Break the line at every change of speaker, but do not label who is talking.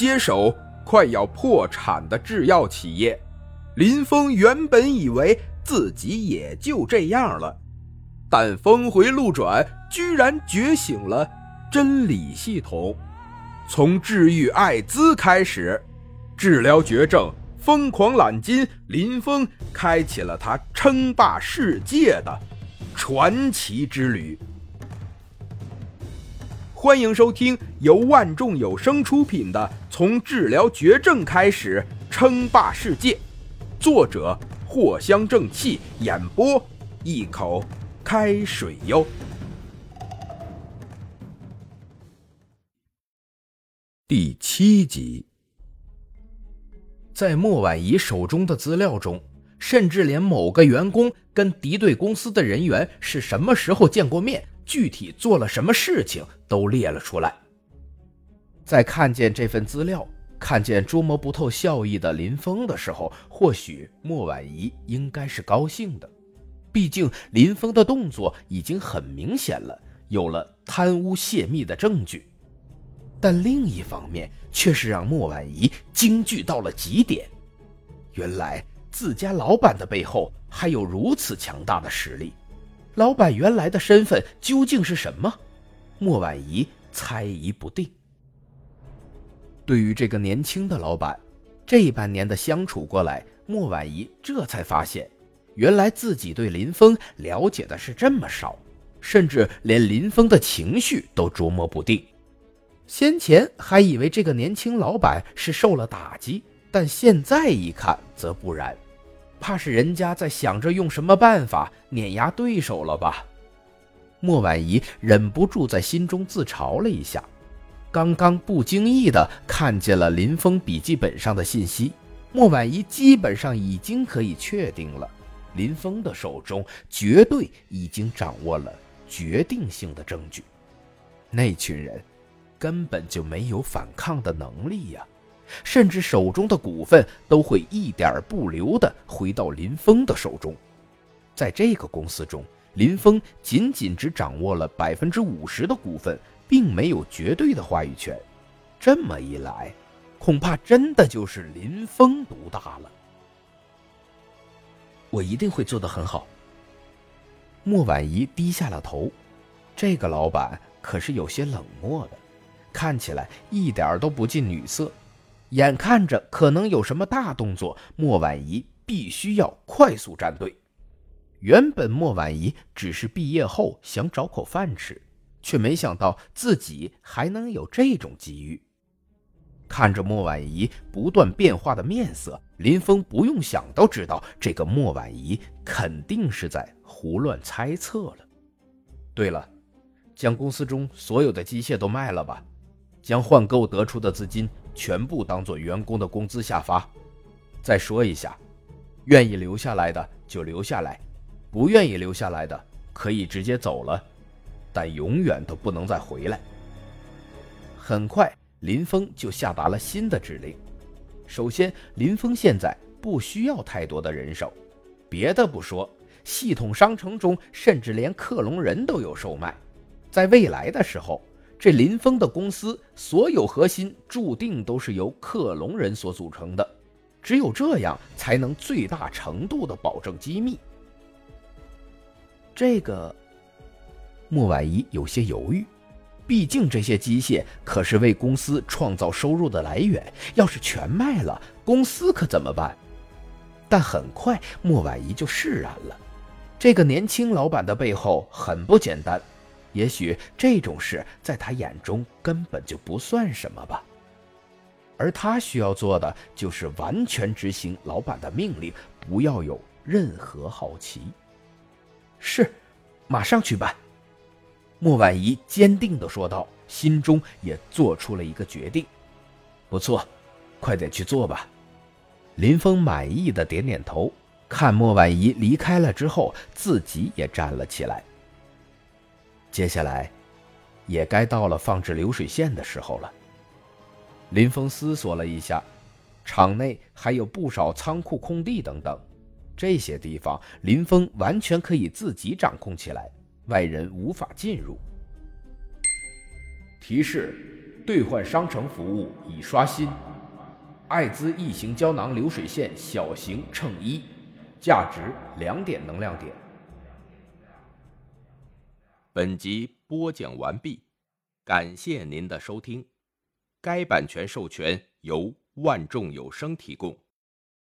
接手快要破产的制药企业。林峰原本以为自己也就这样了，但峰回路转，居然觉醒了真理系统。从治愈艾滋开始，治疗绝症，疯狂揽金，林峰开启了他称霸世界的传奇之旅。欢迎收听由万众有声出品的《从治疗绝症开始称霸世界》，作者藿香正气，演播一口开水哟。第七集，
在莫婉仪手中的资料中，甚至连某个员工跟敌对公司的人员是什么时候见过面，具体做了什么事情都列了出来。在看见这份资料，看见捉摸不透效益的林峰的时候，或许莫婉仪应该是高兴的，毕竟林峰的动作已经很明显了，有了贪污泄密的证据。但另一方面，却是让莫婉仪惊惧到了极点。原来自家老板的背后还有如此强大的实力，老板原来的身份究竟是什么？莫婉仪猜疑不定。对于这个年轻的老板，这半年的相处过来，莫婉仪这才发现，原来自己对林峰了解的是这么少，甚至连林峰的情绪都捉摸不定。先前还以为这个年轻老板是受了打击，但现在一看则不然，怕是人家在想着用什么办法碾压对手了吧？莫婉仪忍不住在心中自嘲了一下。刚刚不经意的看见了林峰笔记本上的信息，莫婉仪基本上已经可以确定了，林峰的手中绝对已经掌握了决定性的证据。那群人。根本就没有反抗的能力呀，甚至手中的股份都会一点不留的回到林峰的手中。在这个公司中，林峰仅仅只掌握了百分之五十的股份，并没有绝对的话语权。这么一来，恐怕真的就是林峰独大了。我一定会做得很好。莫婉仪低下了头，这个老板可是有些冷漠的。看起来一点都不近女色，眼看着可能有什么大动作，莫婉仪必须要快速站队。原本莫婉仪只是毕业后想找口饭吃，却没想到自己还能有这种机遇。看着莫婉仪不断变化的面色，林峰不用想都知道，这个莫婉仪肯定是在胡乱猜测了。对了，将公司中所有的机械都卖了吧。将换购得出的资金全部当做员工的工资下发。再说一下，愿意留下来的就留下来，不愿意留下来的可以直接走了，但永远都不能再回来。很快，林峰就下达了新的指令。首先，林峰现在不需要太多的人手，别的不说，系统商城中甚至连克隆人都有售卖，在未来的时候。这林峰的公司所有核心注定都是由克隆人所组成的，只有这样才能最大程度的保证机密。这个，莫婉仪有些犹豫，毕竟这些机械可是为公司创造收入的来源，要是全卖了，公司可怎么办？但很快，莫婉仪就释然了，这个年轻老板的背后很不简单。也许这种事在他眼中根本就不算什么吧，而他需要做的就是完全执行老板的命令，不要有任何好奇。是，马上去办。莫婉仪坚定地说道，心中也做出了一个决定。不错，快点去做吧。林峰满意的点点头，看莫婉仪离开了之后，自己也站了起来。接下来，也该到了放置流水线的时候了。林峰思索了一下，场内还有不少仓库、空地等等，这些地方林峰完全可以自己掌控起来，外人无法进入。
提示：
兑换商城服务已刷新。艾滋异形胶囊流水线小型衬衣，价值两点能量点。
本集播讲完毕，感谢您的收听。该版权授权由万众有声提供。